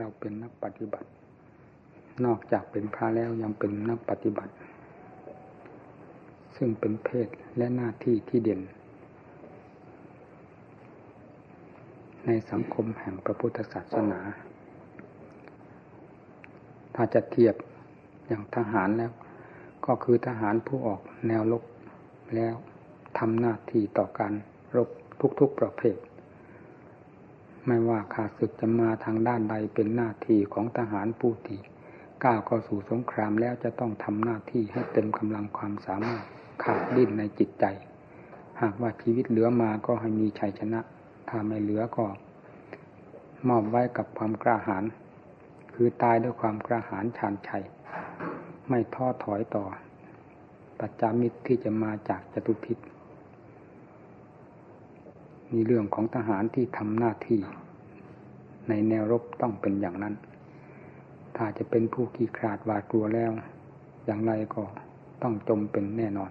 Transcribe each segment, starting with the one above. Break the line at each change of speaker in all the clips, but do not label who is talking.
เราเป็นนักปฏิบัติ นอกจากเป็นพระแล้วยังเป็นนักปฏิบัติ ซึ่งเป็นเพศและหน้าที่ที่เด่น ในสังคมแห่งพระพุทธศาสนา ถ้าจะเทียบอย่างทหารแล้ว ก็คือทหารผู้ออกแนวรบแล้วทำหน้าที่ต่อการรบทุกๆประเภท ไม่ว่าขาศึกจะมาทางด้านใดเป็นหน้าที่ของทหารผู้ที่ก้าวเข้าสู่สงครามแล้วจะต้องทำหน้าที่ให้เต็มกำลังความสามารถขาดดิ้นในจิตใจ หากว่าชีวิตเหลือมาก็ให้มีชัยชนะถ้าไม่เหลือก็มอบไว้กับความกล้าหาญคือตายด้วยความกล้าหาญชาญชัย ไม่ท้อถอยต่อปัจจามิตรที่จะมาจากจตุพิษ มีเรื่องของทหารที่ทำหน้าที่ ในแนวรบต้องเป็นอย่างนั้น ถ้าจะเป็นผู้ขี้ขลาดหวาดกลัวแล้ว อย่างไรก็ต้องจมเป็นแน่นอน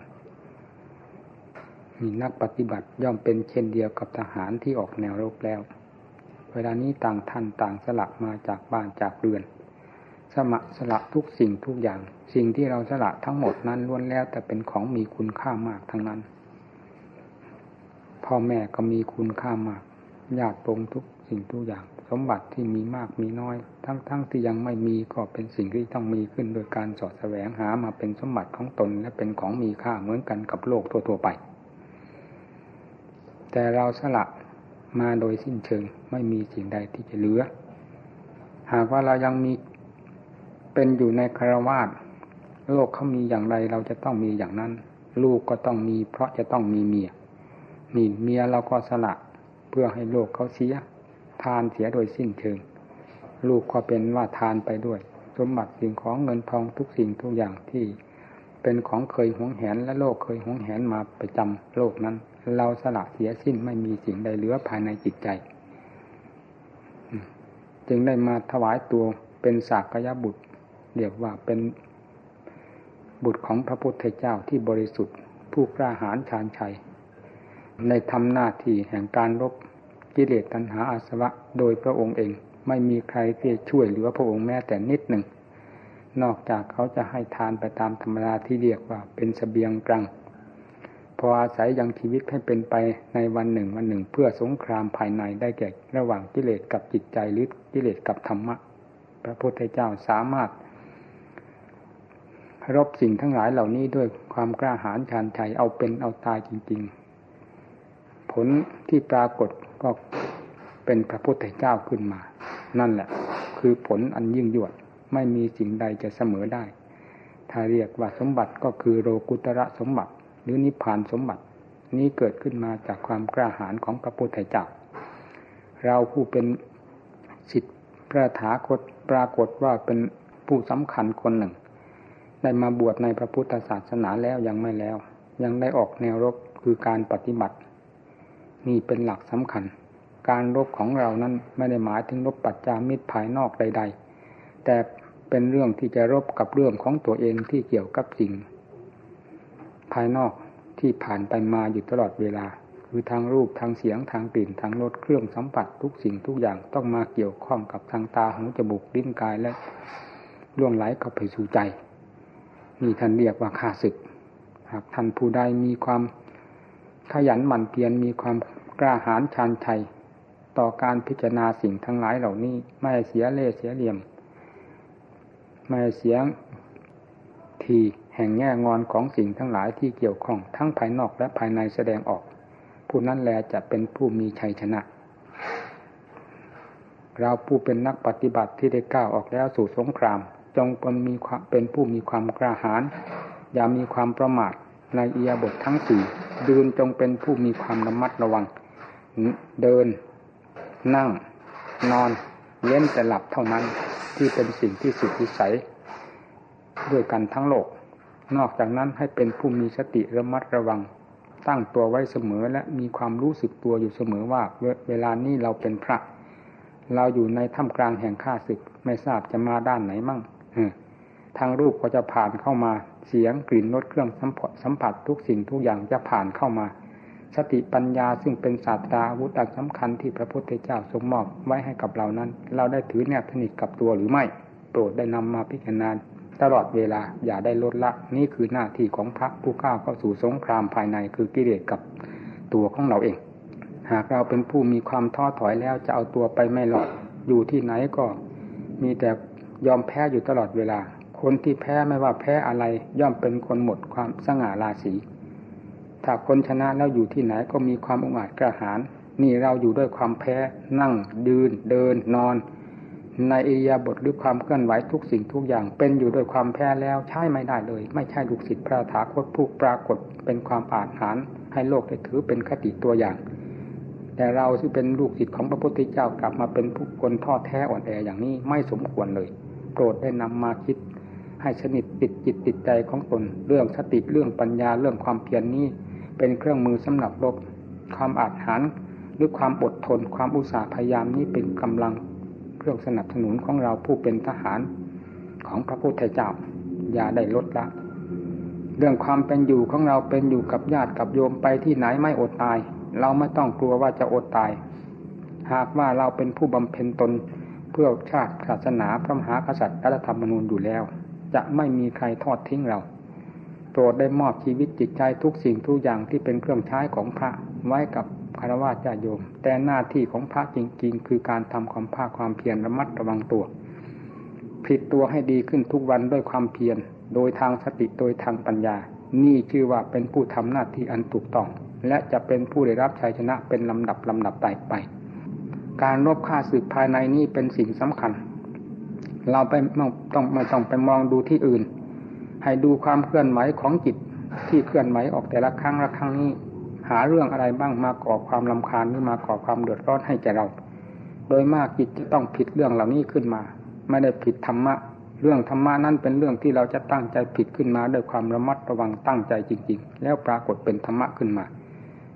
มีนักปฏิบัติย่อมเป็นเช่นเดียวกับทหารที่ออกแนวรบแล้ว เวลานี้ต่างท่านต่างสละมาจากบ้านจากเรือน สมะสละทุกสิ่งทุกอย่าง สิ่งที่เราสละทั้งหมดนั้นล้วนแล้วแต่เป็นของมีคุณค่ามากทั้งนั้น พ่อแม่ก็มีคุณค่ามากญาติปงทุกสิ่งทุกอย่าง สมบัติที่มีมากมีน้อย ทั้งๆทที่ยังไม่มีก็เป็นสิ่งที่ต้องมีขึ้นโดยการสอดแสวงหามาเป็นสมบัติของตนและเป็นของมีค่าเหมือนกันกับโลกทั่วๆไป แต่เราสละมาโดยสิ้นเชิงไม่มีสิ่งใดที่จะเหลือ หากว่าเรายังมีเป็นอยู่ในคารวาสโลกเขามีอย่างไรเราจะต้องมีอย่างนั้น ลูกก็ต้องมีเพราะจะต้องมีเมีย นี่เมียเราก็สละเพื่อให้โลกเขาเสีย ทานเสียโดยสิ้นเชิง ลูกก็เป็นว่าทานไปด้วย สมบัติสิ่งของเงินทองทุกสิ่งทุกอย่างที่ เป็นของเคยหวงแหนและโลกเคยหวงแหนมาประจำโลกนั้น เราสละเสียสิ้นไม่มีสิ่งใดเหลือภายในจิตใจ จึงได้มาถวายตัวเป็นสากยบุตรเรียกว่าเป็นบุตรของพระพุทธเจ้าที่บริสุทธิ์ ผู้กล้าหาญชาญชัย ในทำหน้าที่แห่งการรบกิเลสตัณหาอาสวะโดยพระองค์เอง ไม่มีใครที่ช่วยเหลือพระองค์แม้แต่นิดหนึ่ง นอกจากเขาจะให้ทานไปตามธรรมดาที่เรียกว่าเป็นสเสบียงกลางพออาศัยยังชีวิตให้เป็นไปในวันหนึ่งวันหนึ่ง เพื่อสงครามภายในได้แก่ระหว่างกิเลสกับจิตใจหรือกิเลสกับธรรมะ พระพุทธเจ้าสามารถ รบสิ่งทั้งหลายเหล่านี้ด้วยความกล้าหาญชาญชัยเอาเป็นเอาตายจริงๆ ผลที่ปรากฏก็เป็นพระพุทธเจ้าขึ้นมา นั่นแหละ คือผลอันยิ่งยวดไม่มีสิ่งใดจะเสมอได้ ถ้าเรียกว่าสมบัติก็คือโลกุตระสมบัติ หรือนิพพานสมบัติ นี้เกิดขึ้นมาจากความกล้าหาญของพระพุทธเจ้า เราผู้เป็นสิทธิพระถาคตปรากฏว่าเป็นผู้สำคัญคนหนึ่ง ได้มาบวชในพระพุทธศาสนาแล้วยังไม่แล้ว ยังได้ออกแนวรบคือการปฏิบัติ นี่เป็นหลักสำคัญ การรบของเรานั้นไม่ได้หมายถึงรบปัจจามิตรภายนอกใด ๆ แต่เป็นเรื่องที่จะรบกับเรื่องของตัวเองที่เกี่ยวกับสิ่ง ภายนอกที่ผ่านไปมาอยู่ตลอดเวลา คือทางรูปทางเสียงทางกลิ่นทางรสเครื่องสัมผัสทุกสิ่งทุกอย่างต้องมาเกี่ยวข้องกับทางตาหูจมูกลิ้นกายและล่วงไหลเข้าไปสู่ใจนี่ท่านเรียกว่าข้าศึก หากท่านผู้ใดมีความ ขยันหมั่นเพียรมีความกล้าหาญชาญชัยต่อการพิจารณาสิ่งทั้งหลายเหล่านี้ ไม่เสียเล่เสียเหลี่ยม ไม่เสียงทีแห่งแง่งอนของสิ่งทั้งหลายที่เกี่ยวข้อง ทั้งภายนอกและภายในแสดงออก ผู้นั้นแลจะเป็นผู้มีชัยชนะ เราผู้เป็นนักปฏิบัติที่ได้ก้าวออกแล้วสู่สงคราม จงเป็นมีเป็นผู้มีความกล้าหาญอย่ามีความประมาท ในเอียบททั้งสี่ดืนจงเป็นผู้มีความระมัดระวัง เดิน นั่ง นอนเว้นแต่หลับเท่านั้นที่เป็นสิ่งที่สุดวิสัย ด้วยกันทั้งโลก นอกจากนั้นให้เป็นผู้มีสติระมัดระวัง ตั้งตัวไว้เสมอและมีความรู้สึกตัวอยู่เสมอว่าเวลานี้เราเป็นพระ เราอยู่ในท่ามกลางแห่งข้าศึกไม่ทราบจะมาด้านไหนมั่ง ทางรูปก็จะผ่านเข้ามาเสียงกลิ่นรสเครื่องสัมผัสสัมผัสทุกสิ่งทุกอย่างจะผ่านเข้ามา สติปัญญาซึ่งเป็นศาสตราอาวุธอันสำคัญที่พระพุทธเจ้าทรงมอบไว้ให้กับเรานั้น เราได้ถือแนบสนิทกับตัวหรือไม่ โปรดได้นำมาพิจารณาตลอดเวลาอย่าได้ลดละ นี่คือหน้าที่ของพระผู้ก้าวเข้าสู่สงครามภายในคือกิเลสกับตัวของเราเอง หากเราเป็นผู้มีความท้อถอยแล้วจะเอาตัวไปไม่หลอดอยู่ที่ไหนก็มีแต่ยอมแพ้อยู่ตลอดเวลา คนที่แพ้ไม่ว่าแพ้อะไรย่อมเป็นคนหมดความสง่าราศีถ้าคนชนะแล้วอยู่ที่ไหนก็มีความองอาจกระหาร นี่เราอยู่ด้วยความแพ้นั่งดืนเดินนอน ในอิยาบทหรือความเคลื่อนไหวทุกสิ่งทุกอย่าง เป็นอยู่ด้วยความแพ้แล้วใช่ไม่ได้เลย ไม่ใช่ลูกศิษย์พระถาคตผู้ปรากฏเป็นความอาจหาร ให้โลกได้ถือเป็นคติตัวอย่าง แต่เราที่เป็นลูกศิษย์ของพระพุทธเจ้ากลับมาเป็นผู้คนทอดแท้อ่อนแออย่างนี้ไม่สมควรเลย โปรดได้นำมาคิด ให้สนิทติดจิตติดใจของตนเรื่องสติเรื่องปัญญาเรื่องความเพียรนนี้ เป็นเครื่องมือสำหรับรบความอาจหารหรือความอดทนความอุตสาห์พยายามนี้เป็นกำลังเครื่องสนับสนุนของเราผู้เป็นทหารของพระพุทธเจ้าอย่าได้ลดละ เรื่องความเป็นอยู่ของเราเป็นอยู่กับญาติกับโยมไปที่ไหนไม่อดตาย เราไม่ต้องกลัวว่าจะอดตาย หากว่าเราเป็นผู้บำเพ็ญตนเพื่อชาติศาสนาพระมหากษัตริย์รัฐธรรมนูญอยู่แล้ว จะไม่มีใครทอดทิ้งเรา โปรดได้มอบชีวิตจิตใจทุกสิ่งทุกอย่างที่เป็นเครื่องใช้ของพระไว้กับคารวะญาโยม แต่หน้าที่ของพระจริง ๆ คือการทำความภาคความเพียรระมัดระวังตัวผิดตัวให้ดีขึ้นทุกวันด้วยความเพียร โดยทางสติโดยทางปัญญา นี่ชื่อว่าเป็นผู้ทำหน้าที่อันถูกต้อง และจะเป็นผู้ได้รับชัยชนะเป็นลำดับลำดับไปไป การรบฆ่าศึกภายในนี้เป็นสิ่งสำคัญ เราไปต้องไม่ต้องไปมองดูที่อื่น ให้ดูความเคลื่อนไหวของจิตที่เคลื่อนไหวออกแต่ละครั้งละครั้งนี้ หาเรื่องอะไรบ้างมาก่อความลำคาญหรือมาก่อความเดือดร้อนให้แก่เรา โดยมากจิตจะต้องผิดเรื่องเหล่านี้ขึ้นมา ไม่ได้ผิดธรรมะ เรื่องธรรมะนั้นเป็นเรื่องที่เราจะตั้งใจผิดขึ้นมาด้วยความระมัดระวังตั้งใจจริง ๆ แล้วปรากฏเป็นธรรมะขึ้นมา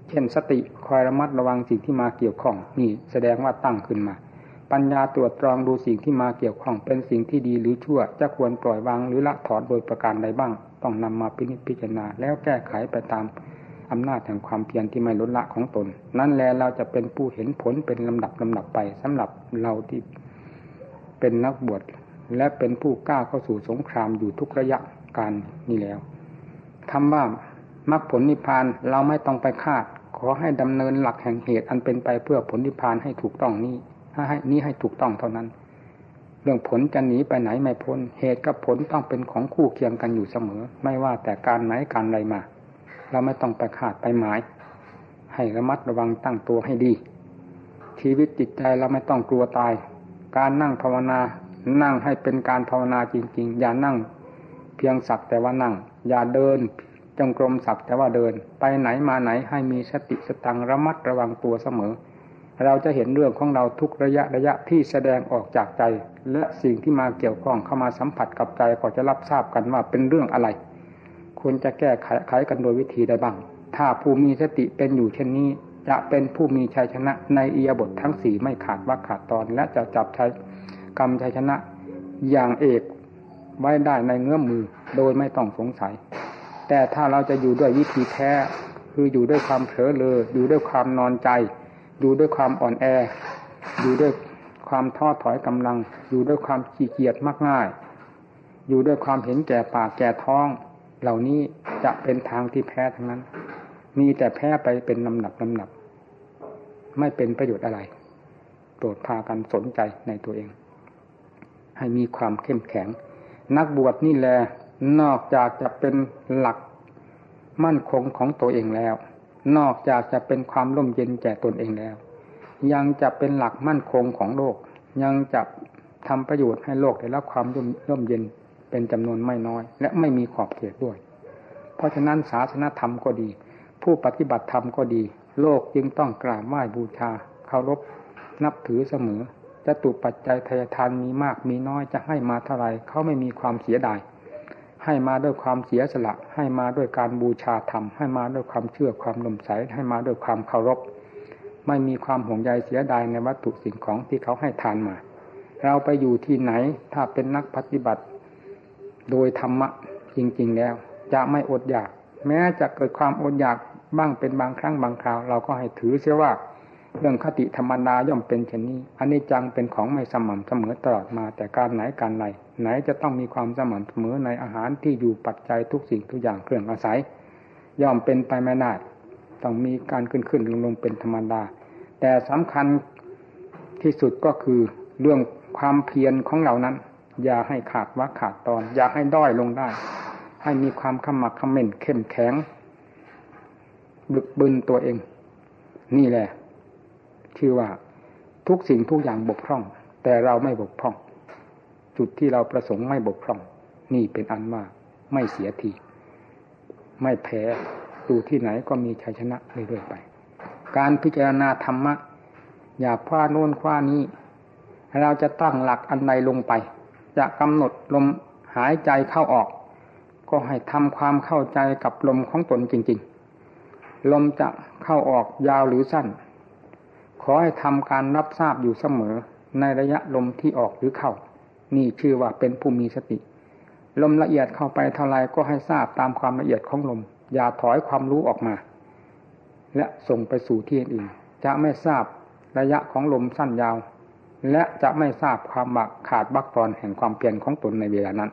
เช่นสติคอยระมัดระวังสิ่งที่มาเกี่ยวข้องนี่แสดงว่าตั้งขึ้นมา ปัญญาตรวจตรองดูสิ่งที่มาเกี่ยวข้องเป็นสิ่งที่ดีหรือชั่ว จะควรปล่อยวางหรือละถอนโดยประการใดบ้าง ต้องนำมาพิพจารณา แล้วแก้ไขไปตามอำนาจแห่งความเพียรที่ไม่ลดละของตน นั่นแลเราจะเป็นผู้เห็นผลเป็นลำดับลำดับไปสำหรับเราที่เป็นนักบวชและเป็นผู้กล้าเข้าสู่สงครามอยู่ทุกระยะการนี้แล้วคำว่ามรรคผลนิพพานเราไม่ต้องไปคาด ขอให้ดำเนินหลักแห่งเหตุอันเป็นไปเพื่อผลนิพพานให้ถูกต้องนี้ ให้นี้ให้ถูกต้องเท่านั้น เรื่องผลจะหนีไปไหนไม่พ้น เหตุกับผลต้องเป็นของคู่เคียงกันอยู่เสมอ ไม่ว่าแต่การไหนการใดมา เราไม่ต้องไปขาดไปหมาย ให้ระมัดระวังตั้งตัวให้ดี ชีวิตจิตใจเราไม่ต้องกลัวตาย การนั่งภาวนานั่งให้เป็นการภาวนาจริง ๆ อย่านั่ง เพียงสักแต่ว่านั่ง อย่าเดินจงกรมสักแต่ว่าเดิน ไปไหนมาไหนให้มีสติสตังระมัดระวังตัวเสมอ เราจะเห็นเรื่องของเราทุกระยะระยะที่แสดงออกจากใจ และสิ่งที่มาเกี่ยวข้องเข้ามาสัมผัสกับใจก็จะรับทราบกันว่าเป็นเรื่องอะไร ควรจะแก้ไขไขกันโดยวิธีใดบ้าง ถ้าผู้มีสติเป็นอยู่เช่นนี้ จะเป็นผู้มีชัยชนะในอียบททั้งสี่ไม่ขาดว่าขาดตอน และจะจับชัยกรรมชัยชนะอย่างเอกไว้ได้ในเงื้อมมือโดยไม่ต้องสงสัย แต่ถ้าเราจะอยู่ด้วยวิธีแท้คืออยู่ด้วยความเผลอเลยอยู่ด้วยความนอนใจ อยู่ด้วยความอ่อนแอ อยู่ด้วยความท้อถอยกำลัง อยู่ด้วยความขี้เกียจมากง่าย อยู่ด้วยความเห็นแก่ปากแก่ท้อง เหล่านี้จะเป็นทางที่แพ้ทั้งนั้น มีแต่แพ้ไปเป็นลำดับลำดับ ไม่เป็นประโยชน์อะไรโปรดพากันสนใจในตัวเอง ให้มีความเข้มแข็ง นักบวชนี่แหละนอกจากจะเป็นหลักมั่นคงของตัวเองแล้ว นอกจากจะเป็นความร่มเย็นแก่ตนเองแล้ว ยังจะเป็นหลักมั่นคงของโลก ยังจะทำประโยชน์ให้โลกได้รับความร่มเย็นเป็นจำนวนไม่น้อย และไม่มีขอบเขตด้วย เพราะฉะนั้นศาสนธรรมก็ดี ผู้ปฏิบัติธรรมก็ดี โลกจึงต้องกราบไหว้บูชาเคารพนับถือเสมอจะตุปัจจัยทายทานมีมากมีน้อยจะให้มาเท่าไรเขาไม่มีความเสียดาย ให้มาด้วยความเสียสละ ให้มาด้วยการบูชาธรรม ให้มาด้วยความเชื่อความลมใส ให้มาด้วยความเคารพ ไม่มีความห่วงใยเสียดายในวัตถุสิ่งของที่เขาให้ทานมา เราไปอยู่ที่ไหนถ้าเป็นนักปฏิบัติ โดยธรรมะจริง ๆ แล้ว จะไม่อดอยาก แม้จะเกิดความอดอยากบ้างเป็นบางครั้งบางคราว เราก็ให้ถือเสียว่าเรื่องคติธรรมนาย่อมเป็นเช่นนี้อันนี้จังเป็นของไม่สม่ำเสมอตลอดมาแต่การไหนการใด ไหนจะต้องมีความสม่ำเสมอในอาหารที่อยู่ปัจจัยทุกสิ่งทุกอย่างเครื่องอาศัย ย่อมเป็นไปไม่ได้ต้องมีการขึ้นขึ้นลงลงเป็นธรรมดา แต่สำคัญที่สุดก็คือเรื่องความเพียรของเรานั้น อย่าให้ขาดวักขาดตอน อย่าให้ด้อยลงได้ ให้มีความขมักขม้นเข้มแข็งบึกบึนตัวเอง นี่แหละชื่อว่าทุกสิ่งทุกอย่างบกพร่อง แต่เราไม่บกพร่อง จุดที่เราประสงค์ไม่บกพร่อง นี่เป็นอันว่าไม่เสียที ไม่แพ้ดูที่ไหนก็มีชัยชนะเรื่อยๆไป การพิจารณาธรรมะ อย่าคว้าโน่นคว้านี้ เราจะตั้งหลักอันใดลงไป จะกำหนดลมหายใจเข้าออก ก็ให้ทำความเข้าใจกับลมของตนจริง ๆ ลมจะเข้าออกยาวหรือสั้น ขอให้ทำการรับทราบอยู่เสมอในระยะลมที่ออกหรือเข้า นี่ชื่อว่าเป็นผู้มีสติ ลมละเอียดเข้าไปเท่าไรก็ให้ทราบตามความละเอียดของลม อย่าถอยความรู้ออกมา และส่งไปสู่ที่อื่นจะไม่ทราบระยะของลมสั้นยาว และจะไม่ทราบความบักขาดบักตอนแห่งความเพียรของตนในเวลานั้น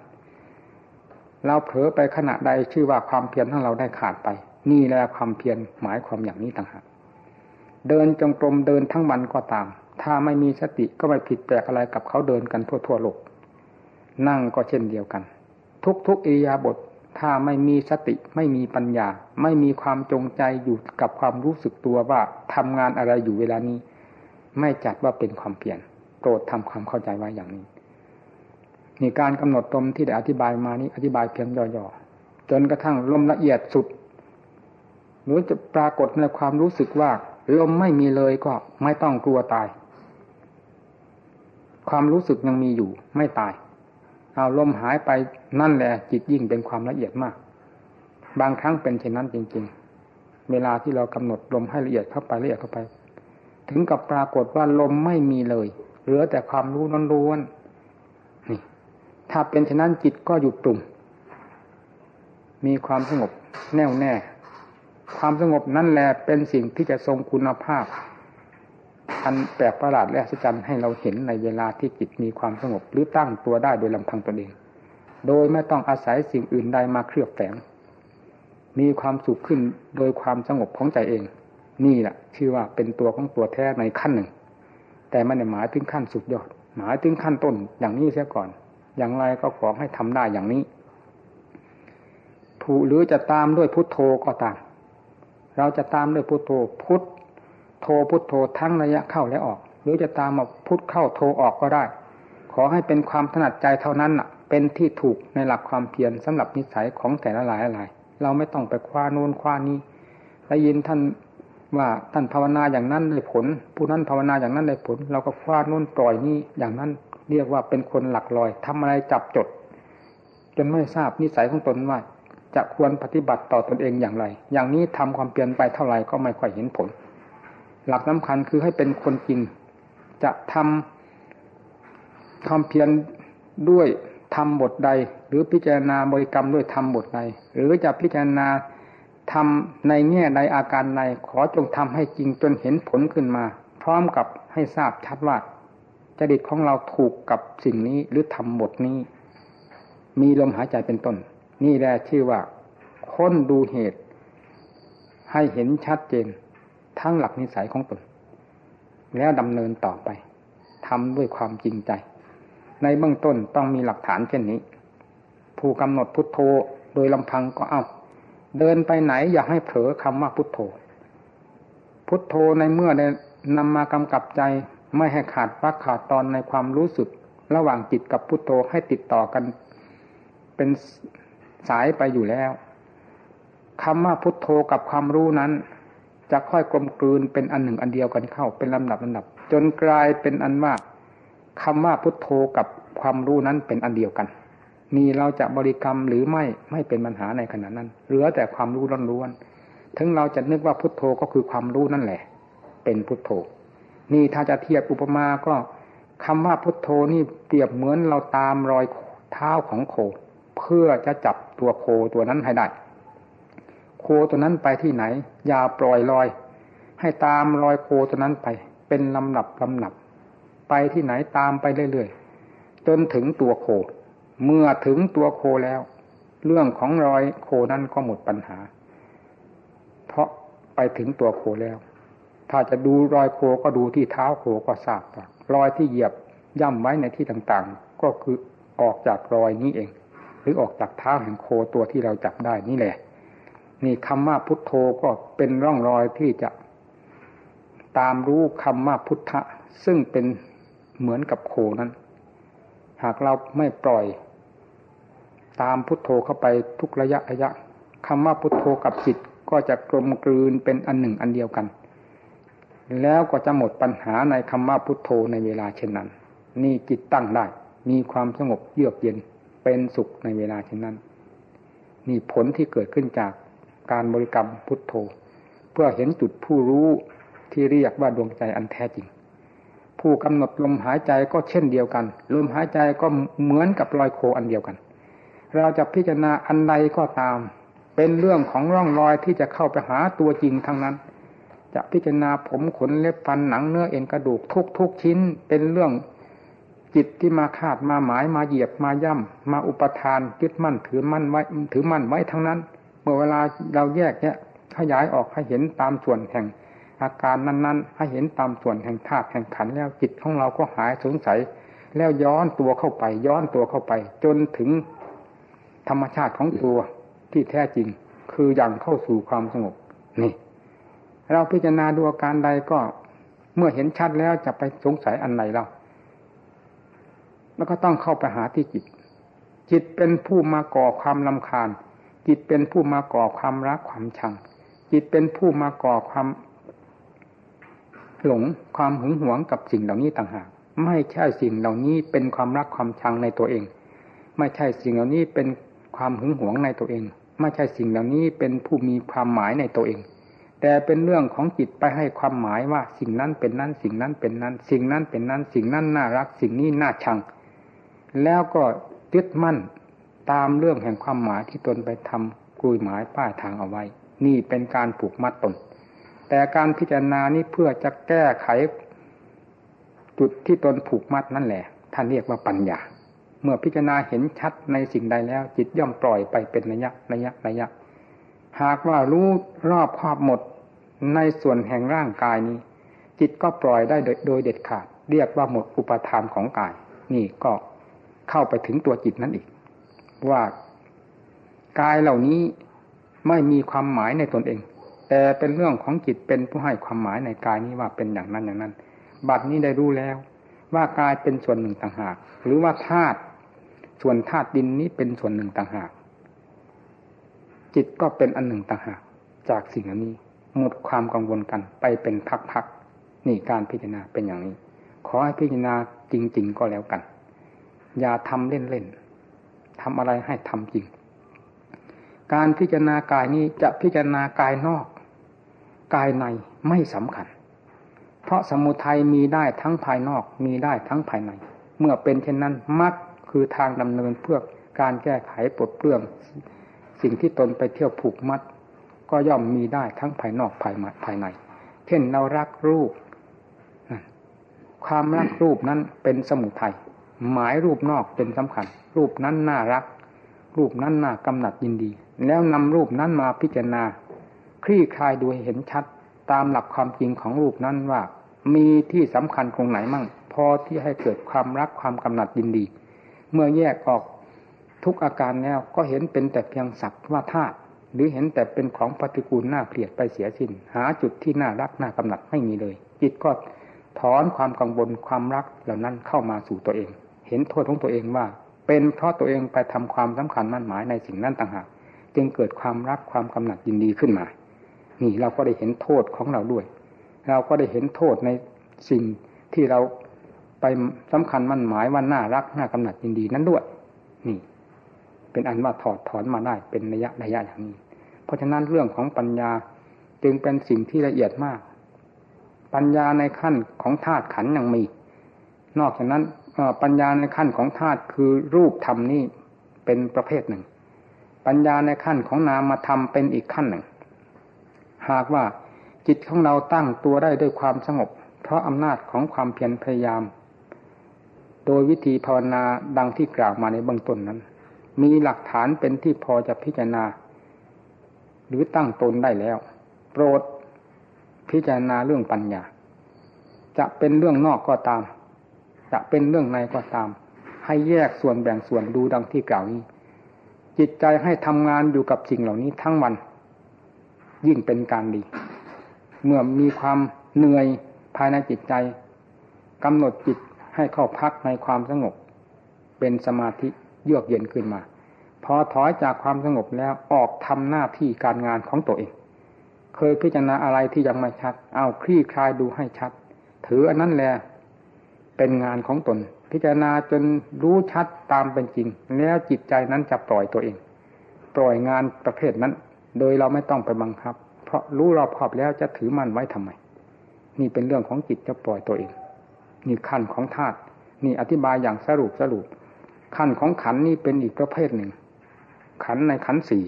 เราเผลอไปขณะใดชื่อว่าความเพียรของเราได้ขาดไป นี่แหละความเพียรหมายความอย่างนี้ต่างหากเดินจงกรมเดินทั้งวันก็ตาม ถ้าไม่มีสติก็ไม่ผิดแปลกอะไรกับเขาเดินกันทั่วๆโลก นั่งก็เช่นเดียวกัน ทุกๆอิริยาบถถ้าไม่มีสติไม่มีปัญญา ไม่มีความจงใจอยู่กับความรู้สึกตัวว่าทำงานอะไรอยู่เวลานี้ ไม่จัดว่าเป็นความเพียรโปรดทำความเข้าใจไว้อย่างนี้นี่การกำหนดตมที่ได้อธิบายมานี้อธิบายเพียงย่อๆจนกระทั่งลมละเอียดสุดหรือจะปรากฏในความรู้สึกว่าลมไม่มีเลยก็ไม่ต้องกลัวตาย ความรู้สึกยังมีอยู่ไม่ตาย เอาลมหายไปนั่นแหละจิตยิ่งเป็นความละเอียดมาก บางครั้งเป็นเช่นนั้นจริง ๆ เวลาที่เรากำหนดลมให้ละเอียดเข้าไปละเอียดเข้าไป ถึงกับปรากฏว่าลมไม่มีเลยเหลือแต่ความรู้นล้วนนี่ถ้าเป็นฉะนั้นจิตก็หยุดปรุงมีความสงบแน่วแน่ ความสงบนั่นแหละเป็นสิ่งที่จะทรงคุณภาพ อันแปลกประหลาดและอัศจรรย์ให้เราเห็นในเวลาที่จิตมีความสงบหรือตั้งตัวได้โดยลำพังตนเอง โดยไม่ต้องอาศัยสิ่งอื่นใดมาเคลือบแฝง มีความสุขขึ้นโดยความสงบของใจเอง นี่แหละชื่อว่าเป็นตัวของตัวแท้ในขั้นหนึ่ง แต่ม่ได้หมายถึงขั้นสุดยอด หมายถึงขั้นต้นอย่างนี้เสียก่อน อย่างไรก็ขอให้ทำได้อย่างนี้ผู้หรือจะตามด้วยพุทโธก็ตามเราจะตามด้วยพุทโธพุท โธพุทโธทั้งระยะเข้าและออก หรือจะตามมาพุทเข้าโธออกก็ได้ ขอให้เป็นความถนัดใจเท่านั้นน่ะ เป็นที่ถูกในหลักความเพียรสำหรับนิสัยของแต่ละหลายอะไรเราไม่ต้องไปคว้าโน้นคว้านี้ได้ยินท่านว่าท่านภาวนาอย่างนั้นได้ผล ผู้นั้นภาวนาอย่างนั้นได้ผล เราก็คว้านุ่นปล่อยนี่อย่างนั้นเรียกว่าเป็นคนหลักลอยทำอะไรจับจด จนไม่ทราบนิสัยของตนว่าจะควรปฏิบัติต่อตอนเองอย่างไร อย่างนี้ทำความเปลี่ยนไปเท่าไหร่ก็ไม่ค่อยเห็นผล หลักสำคัญคือให้เป็นคนจริง จะทำความเพียรด้วยทำบทใด หรือพิจารณาบริกรรมด้วยทำบทใด หรือจะพิจารณาทำในแง่ใดอาการใดขอจงทำให้จริงจนเห็นผลขึ้นมา พร้อมกับให้ทราบชัดว่าจริตของเราถูกกับสิ่งนี้หรือทำบทนี้ มีลมหายใจเป็นต้น นี่แหละชื่อว่าค้นดูเหตุ ให้เห็นชัดเจน ทั้งหลักนิสัยของตน แล้วดำเนินต่อไปทำด้วยความจริงใจ ในเบื้องต้นต้องมีหลักฐานเช่นนี้ ผู้กำหนดพุทโธโดยลำพังก็เอาเดินไปไหนอย่าให้เผลอคำว่าพุทโธ พุทโธในเมื่อได้นำมากำกับใจไม่ให้ขาดวักขาดตอนในความรู้สึก ระหว่างจิตกับพุทโธให้ติดต่อกัน เป็นสายไปอยู่แล้วคำว่าพุทโธกับความรู้นั้น จะค่อยกลมกลืนเป็นอันหนึ่งอันเดียวกันเข้า เป็นลำดับลำดับ จนกลายเป็นอันว่าคำว่าพุทโธกับความรู้นั้นเป็นอันเดียวกันมีเราจะบริกรรมหรือไม่ไม่เป็นปัญหาในขณะนั้น เหลือแต่ความรู้ล้วนๆถึงเราจะนึกว่าพุทโธก็คือความรู้นั่นแหละ เป็นพุทโธ นี่ถ้าจะเทียบอุปมาก็คำว่าพุทโธนี่เปรียบเหมือนเราตามรอยเท้าของโค เพื่อจะจับตัวโคตัวนั้นให้ได้ โคตัวนั้นไปที่ไหน อย่าปล่อยลอย ให้ตามรอยโคตัวนั้นไป เป็นลำดับลำดับ ไปที่ไหนตามไปเรื่อยๆจนถึงตัวโค เมื่อถึงตัวโคแล้ว เรื่องของรอยโคนั้นก็หมดปัญหา เพราะไปถึงตัวโคแล้ว ถ้าจะดูรอยโคก็ดูที่เท้าโคก็ทราบรอยที่เหยียบย่ำไว้ในที่ต่างๆ ก็คือออกจากรอยนี้เอง หรือออกจากเท้าแห่งโคตัวที่เราจับได้นี่แหละ นี่คำว่าพุทโธก็เป็นร่องรอยที่จะตามรู้คำว่าพุทธะ ซึ่งเป็นเหมือนกับโคนั้น หากเราไม่ปล่อย ตามพุทโธเข้าไปทุกระยะระยะคำว่าพุทโธกับจิตก็จะกลมกลืนเป็นอันหนึ่งอันเดียวกัน แล้วก็จะหมดปัญหาในคำว่าพุทโธในเวลาเช่นนั้น นี่จิตตั้งได้ มีความสงบเยือกเย็นเป็นสุขในเวลาเช่นนั้น นี่ผลที่เกิดขึ้นจาก การบริกรรมพุทโธ เพื่อเห็นจุดผู้รู้ที่เรียกว่าดวงใจอันแท้จริง ผู้กำหนดลมหายใจก็เช่นเดียวกัน ลมหายใจก็เหมือนกับรอยโคอันเดียวกัน เราจะพิจารณาอันใดก็ตาม เป็นเรื่องของร่องรอยที่จะเข้าไปหาตัวจริงทั้งนั้น จะพิจารณาผมขนเล็บฟันหนังเนื้อเอ็นกระดูกทุกทุกชิ้น เป็นเรื่องจิตที่มาคาดมาหมายมาเหยียบมาย่ำมาอุปทานยึดมั่นถือมั่นไว้ถือมั่นไว้ทั้งนั้น มื่อเวลาเราแยกเนี่ยขยายออกให้เห็นตามส่วนแห่ง อาการนั้น ๆ ให้เห็นตามส่วนแห่งธาตุแห่งขันแล้วจิตของเราก็หายสงสัย แล้วย้อนตัวเข้าไป ย้อนตัวเข้าไป จนถึงธรรมชาติของตัวที่แท้จริง คืออย่างเข้าสู่ความสงบนี่เราพิจารณาดูอาการใดก็เมื่อเห็นชัดแล้วจะไปสงสัยอันไหนเราแล้วก็ต้องเข้าไปหาที่จิต จิตเป็นผู้มาก่อความลำคาญ จิตเป็นผู้มาก่อความรักความชัง จิตเป็นผู้มาก่อความ หลงความหึงหวงกับสิ่งเหล่านี้ต่างหาก ไม่ใช่สิ่งเหล่านี้เป็นความรักความชังในตัวเอง ไม่ใช่สิ่งเหล่านี้เป็นความหึงหวงในตัวเอง ไม่ใช่สิ่งเหล่านี้เป็นผู้มีความหมายในตัวเอง แต่เป็นเรื่องของจิตไปให้ความหมายว่าสิ่งนั้นเป็นนั้น สิ่งนั้นเป็นนั้น สิ่งนั้นเป็นนั้น สิ่งนั้นน่ารัก สิ่งนี้น่าชัง แล้วก็ยึดมั่น ตามเรื่องแห่งความหมายที่ตนไปทำกลุยหมายป้ายทางเอาไว้ นี่เป็นการผูกมัดตน แต่การพิจารณานี้เพื่อจะแก้ไข จุดที่ตนผูกมัดนั่นแหละ ท่านเรียกว่าปัญญา เมื่อพิจารณาเห็นชัดในสิ่งใดแล้ว จิตย่อมปล่อยไปเป็นระยะระยะระยะ หากว่ารู้รอบครอบหมดในส่วนแห่งร่างกายนี้ จิตก็ปล่อยได้โดยเด็ดขาด เรียกว่าหมดอุปทานของกาย นี่ก็เข้าไปถึงตัวจิตนั่นอีก ว่ากายเหล่านี้ไม่มีความหมายในตนเอง แต่เป็นเรื่องของจิตเป็นผู้ให้ความหมายในกายนี้ว่าเป็นอย่างนั้นอย่างนั้น บัดนี้ได้รู้แล้ว ว่ากายเป็นส่วนหนึ่งต่างหาก หรือว่าธาตุส่วนธาตุดินนี้เป็นส่วนหนึ่งต่างหาก จิตก็เป็นอันหนึ่งต่างหาก จากสิ่งอันนี้หมดความกังวลกันไปเป็นพักๆนี่การพิจารณาเป็นอย่างนี้ ขอให้พิจารณาจริง ๆ ก็แล้วกัน อย่าทำเล่นๆ ทำอะไรให้ทำจริง การพิจารณากายนี้จะพิจารณากายนอก กายในไม่สำคัญ เพราะสมุทัยมีได้ทั้งภายนอกมีได้ทั้งภายใน เมื่อเป็นเช่นนั้นมักคือทางดำเนินเพื่อการแก้ไขปลดเปลื้องสิ่งที่ตนไปเที่ยวผูกมัด ก็ย่อมมีได้ทั้งภายนอกภายภายใน เช่นเรารักรูป ความรักรูปนั้นเป็นสมุทัย หมายรูปนอกเป็นสำคัญ รูปนั้นน่ารัก รูปนั้นน่ากำหนัดยินดี แล้วนำรูปนั้นมาพิจารณา คลี่คลายดูเห็นชัดตามหลักความจริงของรูปนั้นว่า มีที่สำคัญตรงไหนมั่ง พอที่ให้เกิดความรักความกำหนัดยินดี เมื่อแยกออกทุกอาการแล้วก็เห็นเป็นแต่เพียงสักว่าธาตุหรือเห็นแต่เป็นของปฏิกูลน่าเกลียดไปเสียสิ้น หาจุดที่น่ารักน่ากำหนัดไม่มีเลย จิตก็ถอนความกังวลความรักเหล่านั้นเข้ามาสู่ตัวเอง เห็นโทษของตัวเองว่า เป็นเพราะตัวเองไปทำความสำคัญมั่นหมายในสิ่งนั้นต่างหากจึงเกิดความรักความกำหนัดยินดีขึ้นมา นี่เราก็ได้เห็นโทษของเราด้วย เราก็ได้เห็นโทษในสิ่งที่เราไปสำคัญมั่นหมายว่าน่ารักน่ากำหนัดยินดีนั้นด้วย นี่ เป็นอันว่าถอดถอนมาได้เป็นระยะระยะอย่างนี้ เพราะฉะนั้นเรื่องของปัญญาจึงเป็นสิ่งที่ละเอียดมาก ปัญญาในขั้นของธาตุขันยังมี นอกจากนั้น ปัญญาในขั้นของธาตุคือรูปธรรมนี่เป็นประเภทหนึ่ง ปัญญาในขั้นของนามธรรมเป็นอีกขั้นหนึ่ง หากว่าจิตของเราตั้งตัวได้ด้วยความสงบ เพราะอำนาจของความเพียรพยายาม โดยวิธีภาวนาดังที่กล่าวมาในเบื้องต้นนั้น มีหลักฐานเป็นที่พอจะพิจารณา หรือตั้งตนได้แล้ว โปรดพิจารณาเรื่องปัญญา จะเป็นเรื่องนอกก็ตาม จะเป็นเรื่องในก็ตาม ให้แยกส่วนแบ่งส่วนดูดังที่กล่าวนี้ จิตใจให้ทำงานอยู่กับสิ่งเหล่านี้ทั้งวัน ยิ่งเป็นการดี เมื่อมีความเหนื่อยภายในจิตใจกำหนดจิตให้เข้าพักในความสงบ เป็นสมาธิเยือกเย็นขึ้นมาพอถอยจากความสงบแล้วออกทำหน้าที่การงานของตัวเอง เคยพิจารณาอะไรที่ยังไม่ชัด เอาคลี่คลายดูให้ชัด ถืออันนั้นแหละ เป็นงานของตน พิจารณาจนรู้ชัดตามเป็นจริง แล้วจิตใจนั้นจะปล่อยตัวเอง ปล่อยงานประเภทนั้น โดยเราไม่ต้องไปบังคับ เพราะรู้รอบขอบแล้วจะถือมันไว้ทำไม นี่เป็นเรื่องของจิตจะปล่อยตัวเองนี่ขั้นของธาตุนี่อธิบายอย่างสรุปสรุป ขั้นของขันนี่เป็นอีกประเภทหนึ่ง ขันในขันสี่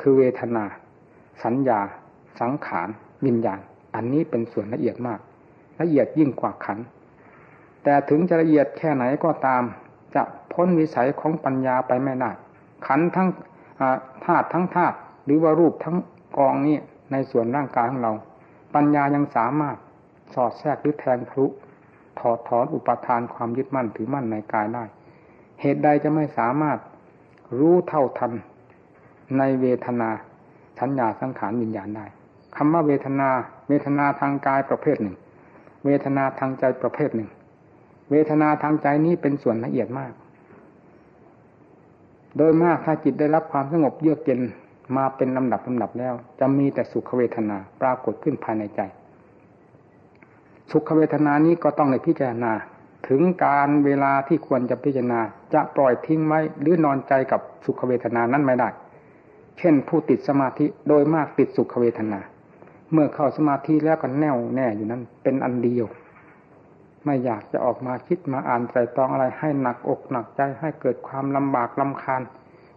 คือเวทนา สัญญา สังขารวิญญาณ อันนี้เป็นส่วนละเอียดมาก ละเอียดยิ่งกว่าขัน แต่ถึงจะละเอียดแค่ไหนก็ตาม จะพ้นวิสัยของปัญญาไปไม่ได้ขันทั้งธาตุทั้งธาตุหรือว่ารูปทั้งกองนี้ในส่วนร่างกายของเรา ปัญญายังสามารถสอดแทรกหรือแทงทะลุถอดถอนอุปทานความยึดมั่นถือมั่นในกายได้ เหตุใดจะไม่สามารถรู้เท่าทันในเวทนาสัญญาสังขารวิญญาณได้คำว่าเวทนา เวทนาทางกายประเภทหนึ่ง เวทนาทางใจประเภทหนึ่ง เวทนาทางใจนี้เป็นส่วนละเอียดมาก โดยมากถ้าจิตได้รับความสงบเยือกเย็นมาเป็นลำดับลำดับแล้ว จะมีแต่สุขเวทนาปรากฏขึ้นภายในใจ สุขเวทนานี้ก็ต้องในพิจารณาถึงการเวลาที่ควรจะพิจารณา จะปล่อยทิ้งไว้หรือนอนใจกับสุขเวทนานั้นไม่ได้ เช่นผู้ติดสมาธิโดยมากติดสุขเวทนา เมื่อเข้าสมาธิแล้วก็แน่วแน่อยู่นั้นเป็นอันเดียว ไม่อยากจะออกมาคิดมาอ่านใจตองอะไรให้หนักอกหนักใจให้เกิดความลำบากลำคาญ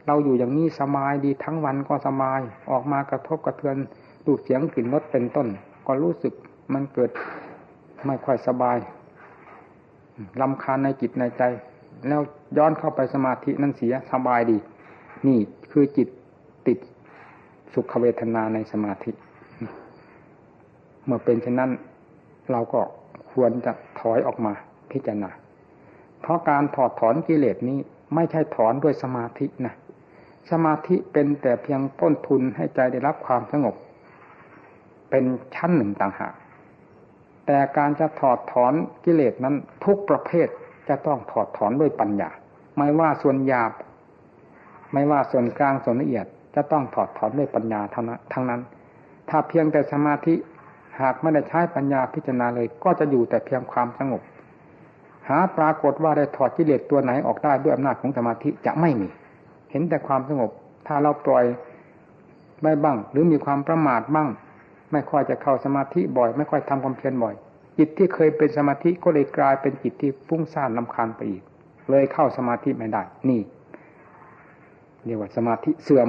เราอยู่อย่างนี้สบายดีทั้งวันก็สบาย ออกมากระทบกระเทือนดูเสียงกลิ่นรสเป็นต้น ก็รู้สึกมันเกิดไม่ค่อยสบายลำคาญในจิตในใจ แล้วย้อนเข้าไปสมาธินั่นเสียสบายดี นี่คือจิตติดสุขเวทนาในสมาธิ เมื่อเป็นเช่นนั้น เราก็ ควรจะถอยออกมาพิจารณา เพราะการถอดถอนกิเลสนี้ไม่ใช่ถอนด้วยสมาธินะสมาธิเป็นแต่เพียงต้นทุนให้ใจได้รับความสงบ เป็นชั้นหนึ่งต่างหากแต่การจะถอดถอนกิเลสนั้นทุกประเภทจะต้องถอดถอนด้วยปัญญา ไม่ว่าส่วนหยาบ ไม่ว่าส่วนกลางส่วนละเอียดจะต้องถอดถอนด้วยปัญญาเท่านั้นทั้งนั้น ถ้าเพียงแต่สมาธิ หากไม่ได้ใช้ปัญญาพิจารณาเลย ก็จะอยู่แต่เพียงความสงบ หาปรากฏว่าได้ถอดกิเลสตัวไหนออกได้ด้วยอำนาจของสมาธิจะไม่มี เห็นแต่ความสงบ ถ้าเราปล่อยไม่บ้าง หรือมีความประมาทบ้าง ไม่ค่อยจะเข้าสมาธิบ่อย ไม่ค่อยทำความเพียรบ่อย จิตที่เคยเป็นสมาธิก็เลยกลายเป็นจิตที่ฟุ้งซ่านลำคาญไปอีก เลยเข้าสมาธิไม่ได้ นี่เรียกว่าสมาธิเสื่อม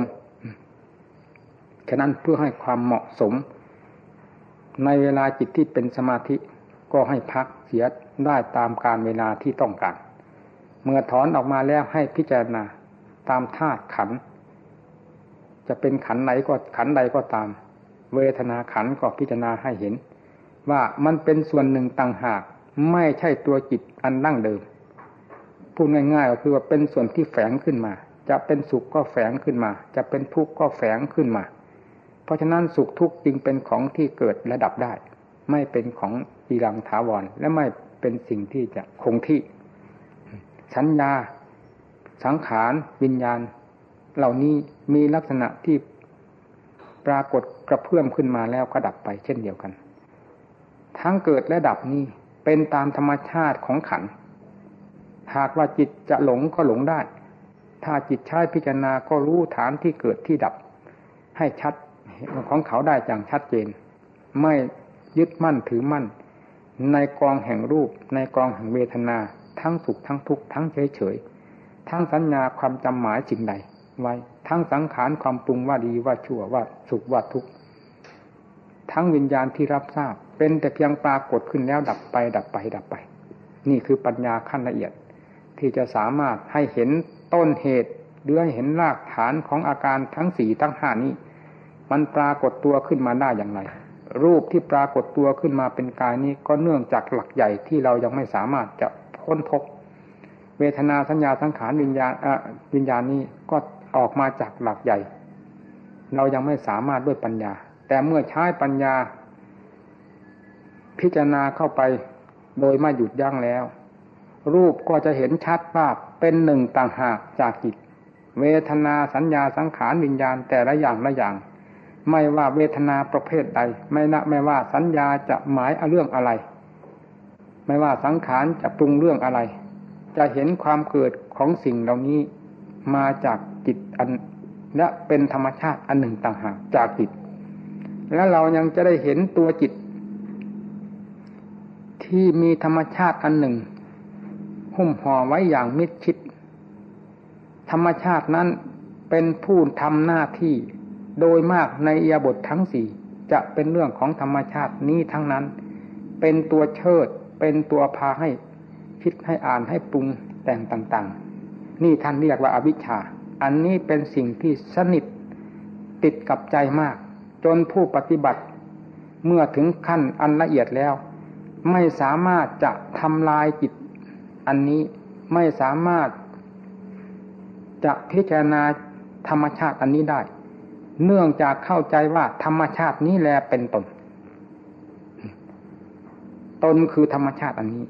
ฉะนั้นเพื่อให้ความเหมาะสม ในเวลาจิตที่เป็นสมาธิก็ให้พักเสียได้ตามการเวลาที่ต้องการ เมื่อถอนออกมาแล้วให้พิจารณาตามธาตุขัน จะเป็นขันไหนก็ขันใดก็ตาม เวทนาขันก็พิจารณาให้เห็น ว่ามันเป็นส่วนหนึ่งต่างหาก ไม่ใช่ตัวจิตอันดั้งเดิม พูดง่ายๆก็คือว่าเป็นส่วนที่แฝงขึ้นมา จะเป็นสุขก็แฝงขึ้นมา จะเป็นทุกข์ก็แฝงขึ้นมา ราะฉะนั้นสุขทุกข์จึงเป็นของที่เกิดและดับได้ ไม่เป็นของจีรังถาวร และไม่เป็นสิ่งที่จะคงที่ สัญญา สังขาร วิญญาณ เหล่านี้มีลักษณะที่ปรากฏกระเพื่อมขึ้นมาแล้วก็ดับไปเช่นเดียวกัน ทั้งเกิดและดับนี้เป็นตามธรรมชาติของขัน หากว่าจิตจะหลงก็หลงได้ ถ้าจิตใช้พิจารณาก็รู้ฐานที่เกิดที่ดับ ให้ชัด ของเขาได้อย่างชัดเจน ไม่ยึดมั่นถือมั่น ในกองแห่งรูป ในกองแห่งเวทนา ทั้งสุขทั้งทุกข์ทั้งเฉยเฉยทั้งสัญญาความจำหมายสิ่งใด ไว้ ทั้งสังขารความปรุงว่าดีว่าชั่วว่าสุขว่าทุกข์ทั้งวิญญาณที่รับทราบ เป็นแต่เพียงปรากฏขึ้นแล้วดับไป ดับไป ดับไป นี่คือปัญญาขั้นละเอียด ที่จะสามารถให้เห็นต้นเหตุหรือให้เห็นรากฐานของอาการทั้งสี่ทั้งห้านี้ มันปรากฏตัวขึ้นมาได้อย่างไร รูปที่ปรากฏตัวขึ้นมาเป็นกายนี้ก็เนื่องจากหลักใหญ่ที่เรายังไม่สามารถจะพ้นพบเวทนาสัญญาสังขารวิญญาณวิญญาณนี้ก็ออกมาจากหลักใหญ่ เรายังไม่สามารถด้วยปัญญา แต่เมื่อใช้ปัญญา พิจารณาเข้าไปโดยไม่หยุดยั้งแล้ว รูปก็จะเห็นชัดว่าเป็นหนึ่งต่างหากจากจิต เวทนาสัญญาสังขารวิญญาณแต่ละอย่างละอย่าง ไม่ว่าเวทนาประเภทใด ไม่นะไม่ว่าสัญญาจะหมายเรื่องอะไร ไม่ว่าสังขารจะปรุงเรื่องอะไร จะเห็นความเกิดของสิ่งเหล่านี้มาจากจิตอันและเป็นธรรมชาติอันหนึ่งต่างหากจากจิต และเรายังจะได้เห็นตัวจิต ที่มีธรรมชาติอันหนึ่ง หุ้มห่อไว้อย่างมิดชิด ธรรมชาตินั้นเป็นผู้ทำหน้าที่ โดยมากในเอียบททั้งสี่จะเป็นเรื่องของธรรมชาตินี้ทั้งนั้น เป็นตัวเชิด เป็นตัวพาให้คิดให้อ่านให้ปรุงแต่งต่างๆ นี่ท่านเรียกว่าอาวิชชา อันนี้เป็นสิ่งที่สนิทติดกับใจมาก จนผู้ปฏิบัติ เมื่อถึงขั้นอันละเอียดแล้ว ไม่สามารถจะทำลายจิต อันนี้ไม่สามารถจะพิจารณาธรรมชาติอันนี้ได้ เนื่องจากเข้าใจว่าธรรมชาตินี้แลเป็นตน ตนคือธรรมชาติอันนี้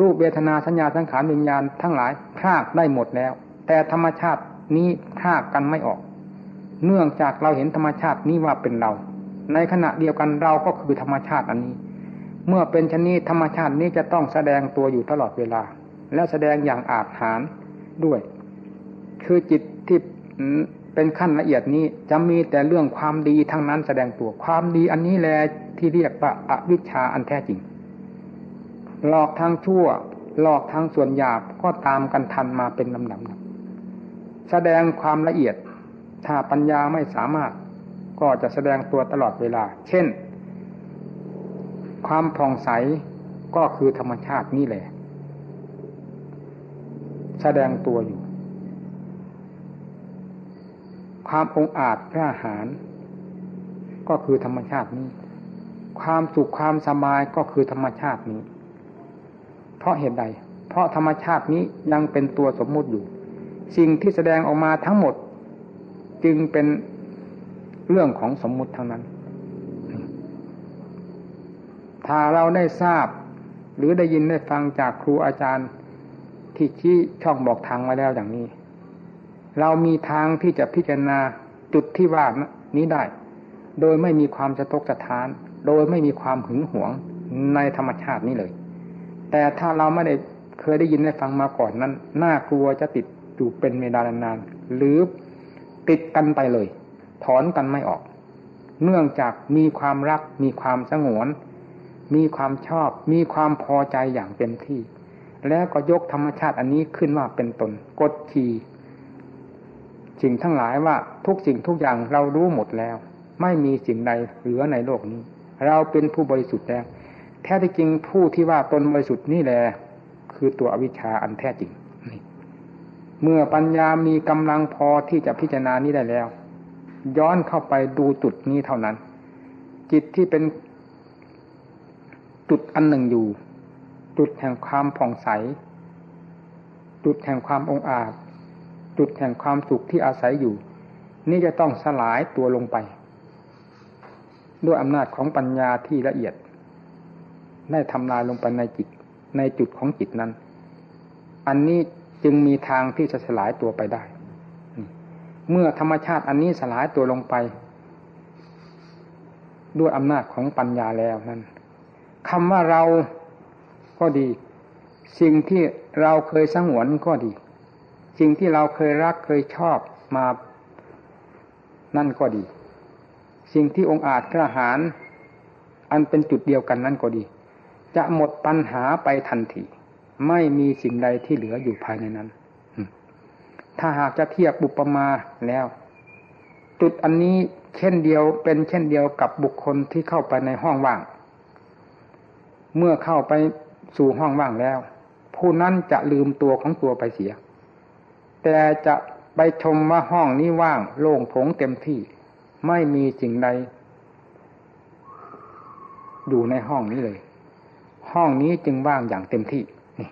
รูปเวทนาสัญญาสังขารวิญญาณทั้งหลายพรากได้หมดแล้ว แต่ธรรมชาตินี้พรากกันไม่ออก เนื่องจากเราเห็นธรรมชาตินี้ว่าเป็นเรา ในขณะเดียวกันเราก็คือธรรมชาติอันนี้ เมื่อเป็นชนิดธรรมชาตินี้จะต้องแสดงตัวอยู่ตลอดเวลา และแสดงอย่างอาจหารด้วย คือจิตที่ เป็นขั้นละเอียดนี้จะมีแต่เรื่องความดีทั้งนั้นแสดงตัวความดีอันนี้แหละที่เรียกว่าอวิชชาอันแท้จริง หลอกทางชั่ว หลอกทางส่วนหยาบก็ตามกันทันมาเป็นลำดับแสดงความละเอียด ถ้าปัญญาไม่สามารถ ก็จะแสดงตัวตลอดเวลา เช่น ความผ่องใสก็คือธรรมชาตินี่แหละ แสดงตัวอยู่ ความองอาจกล้าหาญก็คือธรรมชาตินี้ ความสุขความสบายก็คือธรรมชาตินี้ เพราะเหตุใด เพราะธรรมชาตินี้ยังเป็นตัวสมมุติอยู่ สิ่งที่แสดงออกมาทั้งหมด จึงเป็นเรื่องของสมมุติทั้งนั้น ถ้าเราได้ทราบ หรือได้ยินได้ฟังจากครูอาจารย์ที่ชี้ช่องบอกทางมาแล้วอย่างนี้ เรามีทางที่จะพิจารณาจุดที่ว่านี้ได้ โดยไม่มีความสะทกสะท้าน โดยไม่มีความหึงหวงในธรรมชาตินี้เลย แต่ถ้าเราไม่ได้เคยได้ยินได้ฟังมาก่อนนั้น น่ากลัวจะติดอยู่เป็นเวลานานหรือติดกันไปเลย ถอนกันไม่ออก เนื่องจากมีความรัก มีความสงวน มีความชอบ มีความพอใจอย่างเต็มที่ แล้วก็ยกธรรมชาติอันนี้ขึ้นว่าเป็นตน กดขี่ สิ่งทั้งหลายว่าทุกสิ่งทุกอย่างเรารู้หมดแล้ว ไม่มีสิ่งใดเหลือในโลกนี้ เราเป็นผู้บริสุทธิ์แล้วแท้ที่จริงผู้ที่ว่าตนบริสุทธิ์นี่แหละคือตัวอวิชชาอันแท้จริงเมื่อปัญญามีกำลังพอที่จะพิจารณานี้ได้แล้ว ย้อนเข้าไปดูจุดนี้เท่านั้น จิตที่เป็นจุดอันหนึ่งอยู่ จุดแห่งความผ่องใส จุดแห่งความองอาจ จุดแห่งความสุขที่อาศัยอยู่ นี่จะต้องสลายตัวลงไป ด้วยอำนาจของปัญญาที่ละเอียด ได้ทำลายลงไปในจิต ในจุดของจิตนั้น อันนี้จึงมีทางที่จะสลายตัวไปได้ เมื่อธรรมชาติอันนี้สลายตัวลงไป ด้วยอำนาจของปัญญาแล้วนั้นคำว่าเราก็ดี สิ่งที่เราเคยสงวนก็ดี สิ่งที่เราเคยรักเคยชอบมานั่นก็ดี สิ่งที่องค์อาจกระหาร อันเป็นจุดเดียวกันนั่นก็ดี จะหมดปัญหาไปทันทีไม่มีสิ่งใดที่เหลืออยู่ภายในนั้น ถ้าหากจะเทียบบุปมาแล้ว จุดอันนี้เช่นเดียวเป็นเช่นเดียวกับบุคคลที่เข้าไปในห้องว่าง เมื่อเข้าไปสู่ห้องว่างแล้ว ผู้นั้นจะลืมตัวของตัวไปเสีย แต่จะไปชมว่าห้องนี้ว่างโล่งโถงเต็มที่ ไม่มีสิ่งใดอยู่ในห้องนี้เลย ห้องนี้จึงว่างอย่างเต็มที่นี่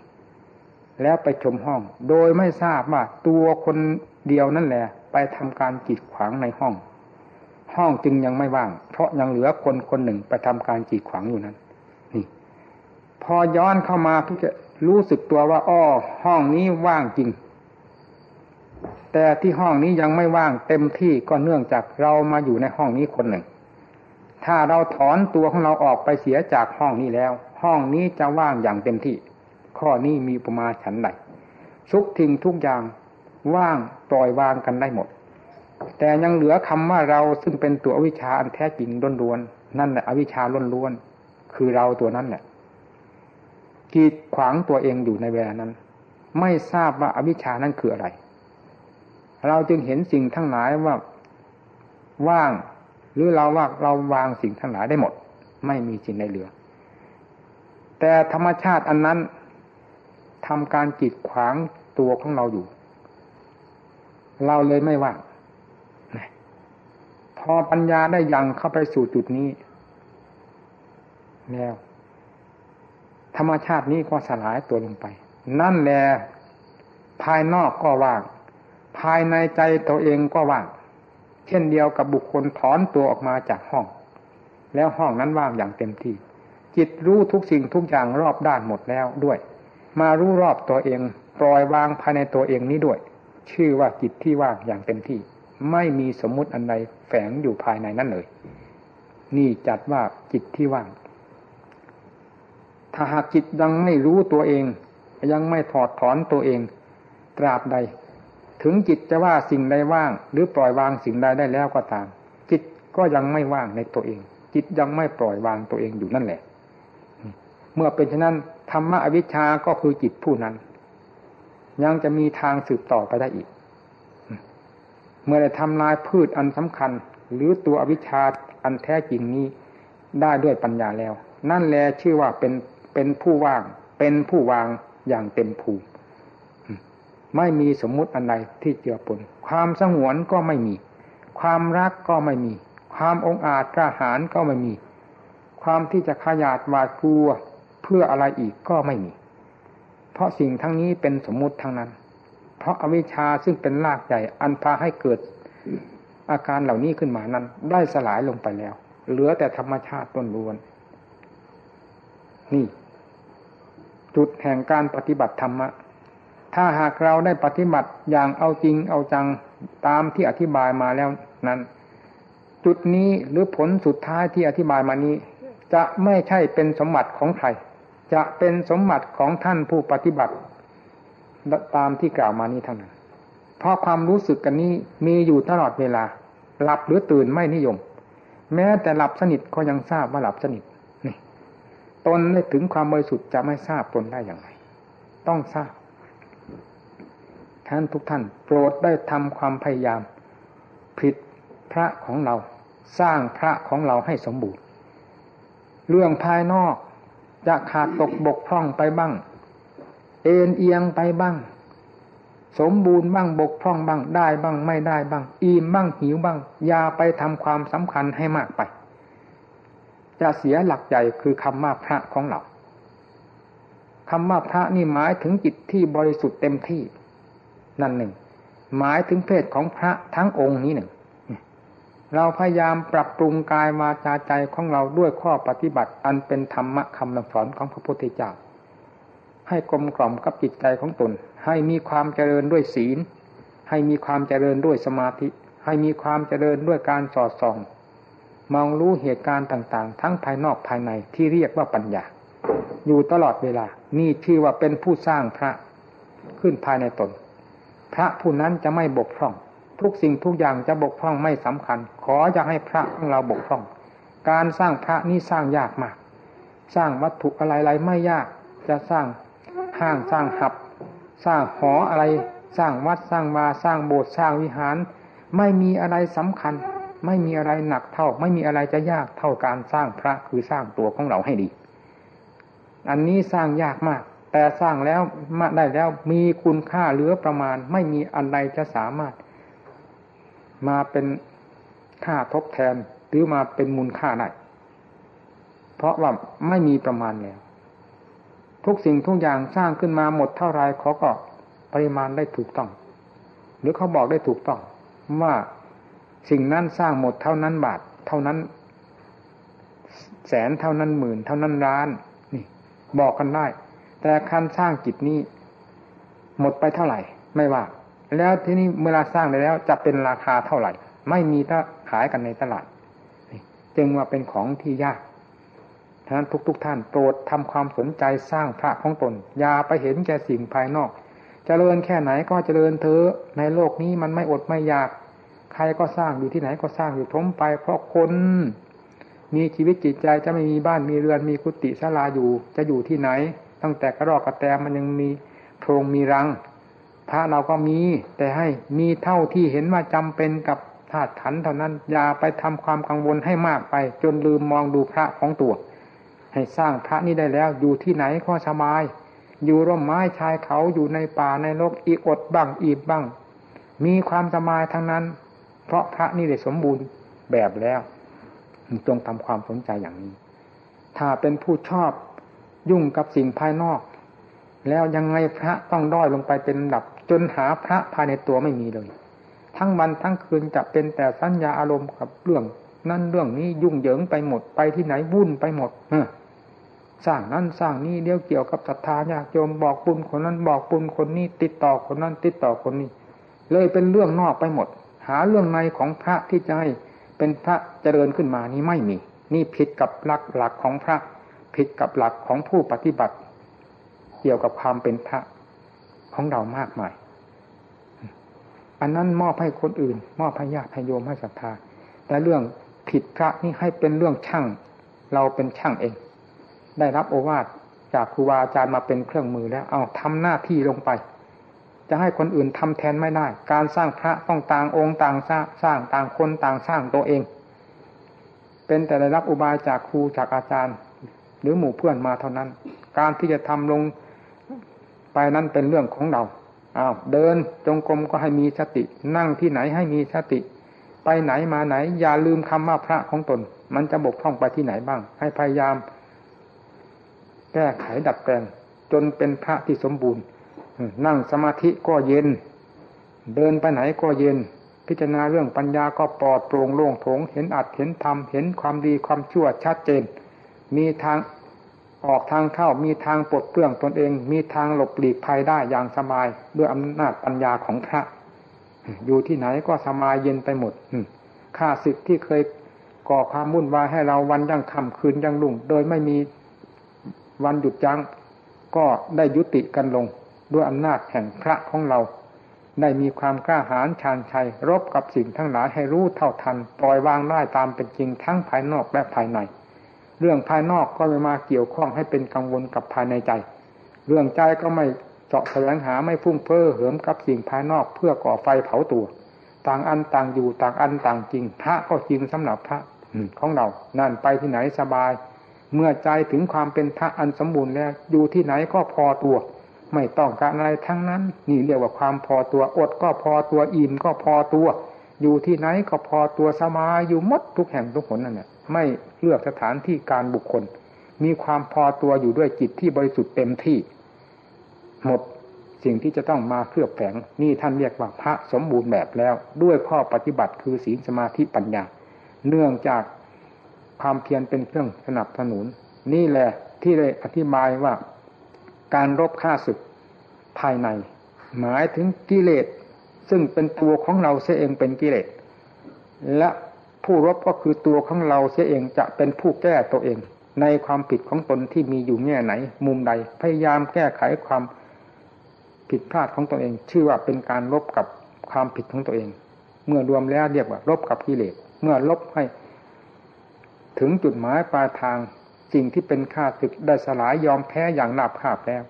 แล้วไปชมห้อง โดยไม่ทราบว่าตัวคนเดียวนั่นแหละ ไปทำการกีดขวางในห้อง ห้องจึงยังไม่ว่าง เพราะยังเหลือคนคนหนึ่งไปทำการกีดขวางอยู่นั้น นี่ พอย้อนเข้ามาทุกจะรู้สึกตัวว่าอ้อห้องนี้ว่างจริง แต่ที่ห้องนี้ยังไม่ว่างเต็มที่ก็เนื่องจากเรามาอยู่ในห้องนี้คนหนึ่ง ถ้าเราถอนตัวของเราออกไปเสียจากห้องนี้แล้ว ห้องนี้จะว่างอย่างเต็มที่ ข้อนี้มีประมาฉันใดทุกทิ้งทุกอย่างว่างปล่อยวางกันได้หมด แต่ยังเหลือคำว่าเราซึ่งเป็นตัวอวิชชาอันแท้จริงล้วนๆนั่นแหละอวิชชาล้วนๆคือเราตัวนั้นแหละกีดขวางตัวเองอยู่ในเวลานั้น ไม่ทราบว่าอวิชชานั้นคืออะไร เราจึงเห็นสิ่งทั้งหลายว่าว่าง หรือเราว่าเราวางสิ่งทั้งหลายได้หมด ไม่มีสิ่งใดเหลือ แต่ธรรมชาติอันนั้นทำการกีดขวางตัวของเราอยู่ เราเลยไม่ว่างพอปัญญาได้ยังเข้าไปสู่จุดนี้ แล้ว ธรรมชาตินี้ก็สลายตัวลงไป นั่นแหละภายนอกก็ว่าง ภายในใจตัวเองก็ว่าง เช่นเดียวกับบุคคลถอนตัวออกมาจากห้อง แล้วห้องนั้นว่างอย่างเต็มที่ จิตรู้ทุกสิ่งทุกอย่างรอบด้านหมดแล้วด้วย มารู้รอบตัวเองปล่อยวางภายในตัวเองนี้ด้วย ชื่อว่าจิตที่ว่างอย่างเต็มที่ ไม่มีสมมุติอันใดแฝงอยู่ภายในนั้นเลย นี่จัดว่าจิตที่ว่าง ถ้าหากจิตยังไม่รู้ตัวเอง ยังไม่ถอดถอนตัวเองตราบใด ถึงจิตจะว่าสิ่งใดว่าง หรือปล่อยวางสิ่งใดได้แล้วก็ตาม จิตก็ยังไม่ว่างในตัวเอง จิตยังไม่ปล่อยวางตัวเองอยู่นั่นแหละ เมื่อเป็นเช่นนั้นธรรมะอวิชชาก็คือจิตผู้นั้น ยังจะมีทางสืบต่อไปได้อีก เมื่อได้ทำลายพืชอันสำคัญ หรือตัวอวิชชาอันแท้จริงนี้ได้ด้วยปัญญาแล้ว นั่นแหละชื่อว่าเป็นเป็นผู้ว่าง เป็นผู้วางอย่างเต็มภูมิ ไม่มีสมมุติอันใดที่เจือปน ความสงวนก็ไม่มี ความรักก็ไม่มี ความองอาจกล้าหาญก็ไม่มี ความที่จะขยาดหวาดกลัวเพื่ออะไรอีกก็ไม่มี เพราะสิ่งทั้งนี้เป็นสมมุติทั้งนั้น เพราะอวิชชาซึ่งเป็นรากใหญ่อันพาให้เกิดอาการเหล่านี้ขึ้นมานั้น ได้สลายลงไปแล้ว เหลือแต่ธรรมชาติต้นล้วน นี่ จุดแห่งการปฏิบัติธรรมะ ถ้าหากเราได้ปฏิบัติอย่างเอาจริงเอาจังตามที่อธิบายมาแล้วนั้น จุดนี้หรือผลสุดท้ายที่อธิบายมานี้ จะไม่ใช่เป็นสมบัติของใครจะเป็นสมบัติของท่านผู้ปฏิบัติ ตามที่กล่าวมานี้ทั้งนั้นเพราะความรู้สึกกันนี้มีอยู่ตลอดเวลา หลับหรือตื่นไม่นิยม แม้แต่หลับสนิทก็ยังทราบว่าหลับสนิทนี่ตนได้ถึงความบริสุทธิ์จะไม่ทราบตนได้อย่างไรต้องทราบ ท่านทุกท่าน โปรดได้ทำความพยายาม ผิดพระของเรา สร้างพระของเราให้สมบูรณ์ เรื่องภายนอกจะขาดตกบกพร่องไปบ้าง เอ็นเอียงไปบ้าง สมบูรณ์บ้างบกพร่องบ้างได้บ้างไม่ได้บ้าง อิ่มบ้างหิวบ้างอย่าไปทำความสำคัญให้มากไป จะเสียหลักใหญ่คือคำว่าพระของเราคำว่าพระนี่หมายถึงจิตที่บริสุทธิ์เต็มที่ นั่นหนึ่ง หมายถึงเพศของพระทั้งองค์นี้หนึ่ง เราพยายามปรับปรุงกายวาจาใจของเราด้วยข้อปฏิบัติ อันเป็นธรรมะคำสอนของพระพุทธเจ้า ให้กลมกล่อมกับจิตใจของตน ให้มีความเจริญด้วยศีล ให้มีความเจริญด้วยสมาธิ ให้มีความเจริญด้วยการสอดส่อง มองรู้เหตุการณ์ต่าง ๆ ทั้งภายนอกภายในที่เรียกว่าปัญญาอยู่ตลอดเวลา นี่ชื่อว่าเป็นผู้สร้างพระขึ้นภายในตน พระผู้นั้นจะไม่บกพร่อง ทุกสิ่งทุกอย่างจะบกพร่องไม่สำคัญ ขออย่าให้พระของเราบกพร่อง การสร้างพระนี่สร้างยากมาก สร้างวัตถุอะไรๆไม่ยาก จะสร้างห้างสร้างหับ สร้างหออะไร สร้างวัดสร้างวาสร้างโบสถ์สร้างวิหาร ไม่มีอะไรสำคัญ ไม่มีอะไรหนักเท่า ไม่มีอะไรจะยากเท่าการสร้างพระคือสร้างตัวของเราให้ดี อันนี้สร้างยากมาก แต่สร้างแล้วมาได้แล้วมีคุณค่าเหลือประมาณ ไม่มีอันใดจะสามารถ มาเป็นค่าทดแทนหรือมาเป็นมูลค่าได้เพราะว่าไม่มีประมาณแล้วทุกสิ่งทุกอย่างสร้างขึ้นมาหมดเท่าไรเขาก็ปริมาณได้ถูกต้อง หรือเขาบอกได้ถูกต้อง ว่าสิ่งนั้นสร้างหมดเท่านั้นบาท เท่านั้น แสนเท่านั้นหมื่น เท่านั้นล้าน นี่ บอกกันได้ แต่คันสร้างจิตนี้ หมดไปเท่าไหร่ ไม่ว่า แล้วที่นี้เวลาสร้างได้แล้ว จะเป็นราคาเท่าไหร่ ไม่มีถ้าขายกันในตลาดจึงว่าเป็นของที่ยากฉะนั้นทุก ๆทท่านโปรดทำความสนใจสร้างพระของตน อย่าไปเห็นแก่สิ่งภายนอกจเจริญแค่ไหนก็เจริญเถอะในโลกนี้มันไม่อดไม่อยาก ใครก็สร้างอยู่ที่ไหนก็สร้างอยู่ทมไป เพราะคนมีชีวิตจิตใจจะไม่มีบ้านมีเรือนมีกุฏิศาลาอยู่จะอยู่ที่ไหน ตั้งแต่กระรอกกระแตมันยังมีโพรงมีรังพระเราก็มี แต่ให้มีเท่าที่เห็นว่าจำเป็นกับธาตุขันเท่านั้น อย่าไปทำความกังวลให้มากไป จนลืมมองดูพระของตัว ให้สร้างพระนี้ได้แล้ว อยู่ที่ไหนก็สบาย อยู่ร่มไม้ชายเขาอยู่ในป่าในโลกอีกอดบ้างอีบบ้าง มีความสบายทั้งนั้น เพราะพระนี่ได้สมบูรณ์แบบแล้วจงทำความสนใจอย่างนี้ ถ้าเป็นผู้ชอบ ยุ่งกับสิ่งภายนอก แล้วยังไงพระต้องด้อยลงไปเป็นดับ จนหาพระภายในตัวไม่มีเลย ทั้งวันทั้งคืนจะเป็นแต่สัญญาอารมณ์กับเรื่อง นั่นเรื่องนี้ยุ่งเหยิงไปหมดไปที่ไหนวุ่นไปหมดเอสร้างนั้นสร้างนี้เดี๋ยวเกี่ยวกับศรัทธาญาติโยมบอกบุญคนนั้นบอกบุญคนนี้ ติดต่อคนนั้น ติดต่อคนนี้ เลยเป็นเรื่องนอกไปหมด หาเรื่องในของพระที่จะให้เป็นพระเจริญขึ้นมานี้ไม่มี นี่ผิดกับหลักหลักของพระ ผิดกับหลักของผู้ปฏิบัติ เกี่ยวกับความเป็นพระของเรามากมาย อันนั้นมอบให้คนอื่น มอบให้ญาติให้โยมให้ศรัทธา แต่เรื่องผิดพระนี่ให้เป็นเรื่องช่าง เราเป็นช่างเอง ได้รับโอวาทจากครูบาอาจารย์มาเป็นเครื่องมือแล้ว เอาทำหน้าที่ลงไป จะให้คนอื่นทำแทนไม่ได้ การสร้างพระต้องต่างองค์ต่างสร้างสร้างต่างคนต่างสร้างตัวเอง เป็นแต่ได้รับอุบายจากครูจากอาจารย์ หรือหมู่เพื่อนมาเท่านั้น การที่จะทำลงไปนั้นเป็นเรื่องของเราอ้าวเดินจงกรมก็ให้มีสติ นั่งที่ไหนให้มีสติ ไปไหนมาไหน อย่าลืมคำว่าพระของตน มันจะบกพร่องไปที่ไหนบ้าง ให้พยายาม แก้ไขดัดแปลง จนเป็นพระที่สมบูรณ์นั่งสมาธิก็เย็น เดินไปไหนก็เย็น พิจารณาเรื่องปัญญาก็ปลอดโปร่งโล่งโถง เห็นอัดเห็นธรรมเห็นความดีความชั่วชัดเจน มีทางออกทางเข้ามีทางปลดเปลื้องตนเอง มีทางหลบหลีกภัยได้อย่างสบายด้วยอำนาจปัญญาของพระ อยู่ที่ไหนก็สบายเย็นไปหมดข้าศึกที่เคยก่อความวุ่นวายให้เราวันยังค่ำคืนยังลุ่ง โดยไม่มีวันหยุดยั้งก็ได้ยุติกันลง ด้วยอำนาจแห่งพระของเรา ได้มีความกล้าหาญชาญชัย รบกับสิ่งทั้งหลายให้รู้เท่าทัน ปล่อยวางได้ตามเป็นจริงทั้งภายนอกและภายใน เรื่องภายนอกก็ไม่มาเกี่ยวข้องให้เป็นกังวลกับภายในใจ เรื่องใจก็ไม่เจาะแสวงหาไม่ฟุ้งเฟ้อเหิมกับสิ่งภายนอกเพื่อก่อไฟเผาตัว ต่างอันต่างอยู่ต่างอันต่างจริง พระก็จริงสำหรับพระของเรา นั่นไปที่ไหนสบาย เมื่อใจถึงความเป็นพระอันสมบูรณ์แล้วอยู่ที่ไหนก็พอตัว ไม่ต้องการอะไรทั้งนั้น นี่เรียกว่าความพอตัวอดก็พอตัวอิ่มก็พอตัว อยู่ที่ไหนก็พอตัวสมาอยู่มดทุกแห่งทุกหนนั่นแหละ ไม่เลือกสถานที่การบุคคล มีความพอตัวอยู่ด้วยจิตที่บริสุทธิ์เต็มที่ หมดสิ่งที่จะต้องมาเคลือบแฝงนี่ท่านเรียกว่าพระสมบูรณ์แบบแล้ว ด้วยข้อปฏิบัติคือศีลสมาธิปัญญา เนื่องจากความเพียรเป็นเครื่องสนับสนุน นี่แหละที่ได้อธิบายว่าการรบฆ่าศึกภายใน หมายถึงกิเลสซึ่งเป็นตัวของเราเสียเองเป็นกิเลสและ ผู้รบก็คือตัวของเราเสียเองจะเป็นผู้แก้ตัวเอง ในความผิดของตนที่มีอยู่แง่ไหน มุมใดพยายามแก้ไขความผิดพลาดของตัวเอง ชื่อว่าเป็นการลบกับความผิดของตัวเอง เมื่อรวมแล้วเรียกว่าลบกับกิเลสเมื่อลบให้ ถึงจุดหมายปลายทางสิ่งที่เป็นข้าศึกได้สลายยอมแพ้อย่างหนาบคาบแล้ว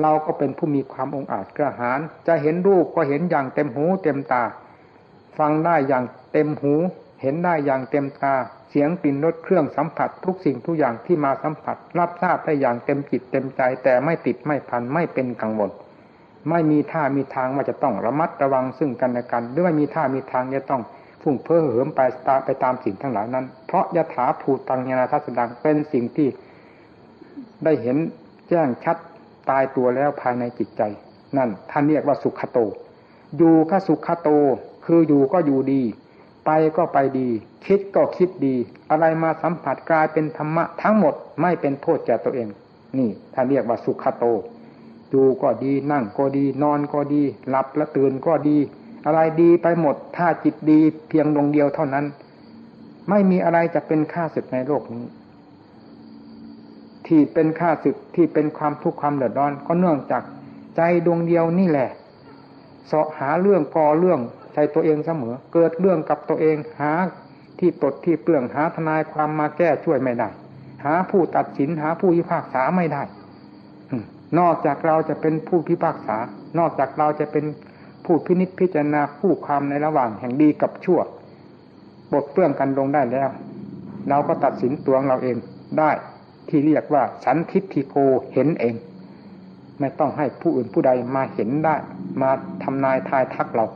เราก็เป็นผู้มีความองอาจกระหารจะเห็นรูปก็เห็นอย่างเต็มหูเต็มตา ฟังได้อย่างเต็มหู เห็นได้อย่างเต็มตา เสียงกลิ่นรสเครื่องสัมผัส ทุกสิ่งทุกอย่างที่มาสัมผัส รับทราบได้อย่างเต็มจิตเต็มใจ แต่ไม่ติดไม่พันไม่เป็นกังวลไม่มีท่ามีทางว่าจะต้องระมัดระวังซึ่งกันและกัน หรือไม่มีท่ามีทางจะต้องพุ่งเพ้อเหิมไปตาไปตามสิ่งทั้งหลายนั้น เพราะยถาภูตังยานาทัศดังเป็นสิ่งที่ได้เห็นแจ้งชัดตายตัวแล้วภายในจิตใจ นั่นท่านเรียกว่าสุขโต อยู่ก็สุขโต คืออยู่ก็อยู่ดี ไปก็ไปดี คิดก็คิดดี อะไรมาสัมผัสกลายเป็นธรรมะทั้งหมดไม่เป็นโทษแก่ตัวเอง นี่ท่านเรียกว่าสุขโตอยู่ก็ดีนั่งก็ดี นอนก็ดี หลับและตื่นก็ดี อะไรดีไปหมด ถ้าจิตดีเพียงดวงเดียวเท่านั้น ไม่มีอะไรจะเป็นค่าศึกในโลกนี้ ที่เป็นค่าศึกที่เป็นความทุกข์ความเดือดร้อน ก็เนื่องจากใจดวงเดียวนี่แหละเสาะหาเรื่องก่อเรื่อง ใจตัวเองเสมอ เกิดเรื่องกับตัวเองหาที่ตดที่เปลืองหาทนายความมาแก้ช่วยไม่ได้ หาผู้ตัดสินหาผู้พิพากษาไม่ได้นอกจากเราจะเป็นผู้พิพากษา นอกจากเราจะเป็นผู้พินิจพิจารณาผู้ความในระหว่างแห่งดีกับชั่วบทเปลื้องกันลงได้แล้ว เราก็ตัดสินตัวเราเองได้ที่เรียกว่าสันทิฏฐิโกเห็นเอง ไม่ต้องให้ผู้อื่นผู้ใดมาเห็นได้ มาทำนายทายทักเรา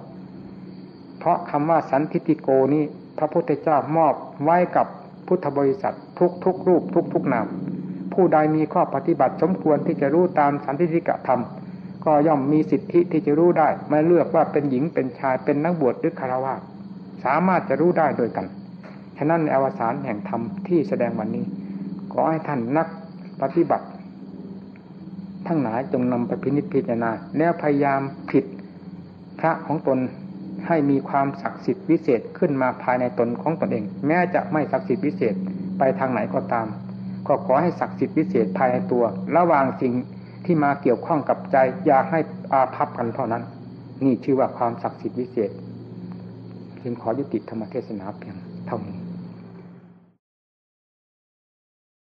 เพราะคำว่าสันทิฏฐิโกนี้ พระพุทธเจ้ามอบไว้กับพุทธบริษัททุกทุกรูปทุกทุกนามผู้ใดมีข้อปฏิบัติสมควรที่จะรู้ตามสันทิฏฐิกธรรม ก็ย่อมมีสิทธิที่จะรู้ได้ ไม่เลือกว่าเป็นหญิงเป็นชายเป็นนักบวชหรือคารวะสามารถจะรู้ได้โดยกันฉะนั้นในอวสานแห่งธรรมที่แสดงวันนี้ขอให้ท่านนักปฏิบัติ ทั้งหลายจงนำไปพินิจพิจารณาแล้วพยายามผิดพระของตน ให้มีความศักดิ์สิทธิ์วิเศษขึ้นมาภายในตนของตนเอง แม้จะไม่ศักดิ์สิทธิ์วิเศษไปทางไหนก็ตาม ก็ขอให้ศักดิ์สิทธิ์วิเศษภายในตัว ระหว่างสิ่งที่มาเกี่ยวข้องกับใจอยากให้อาภัพกันเท่านั้น นี่ชื่อว่าความศักดิ์สิทธิ์วิเศษจึงขอยุติธรรมเทศนาเพียงเท่านี้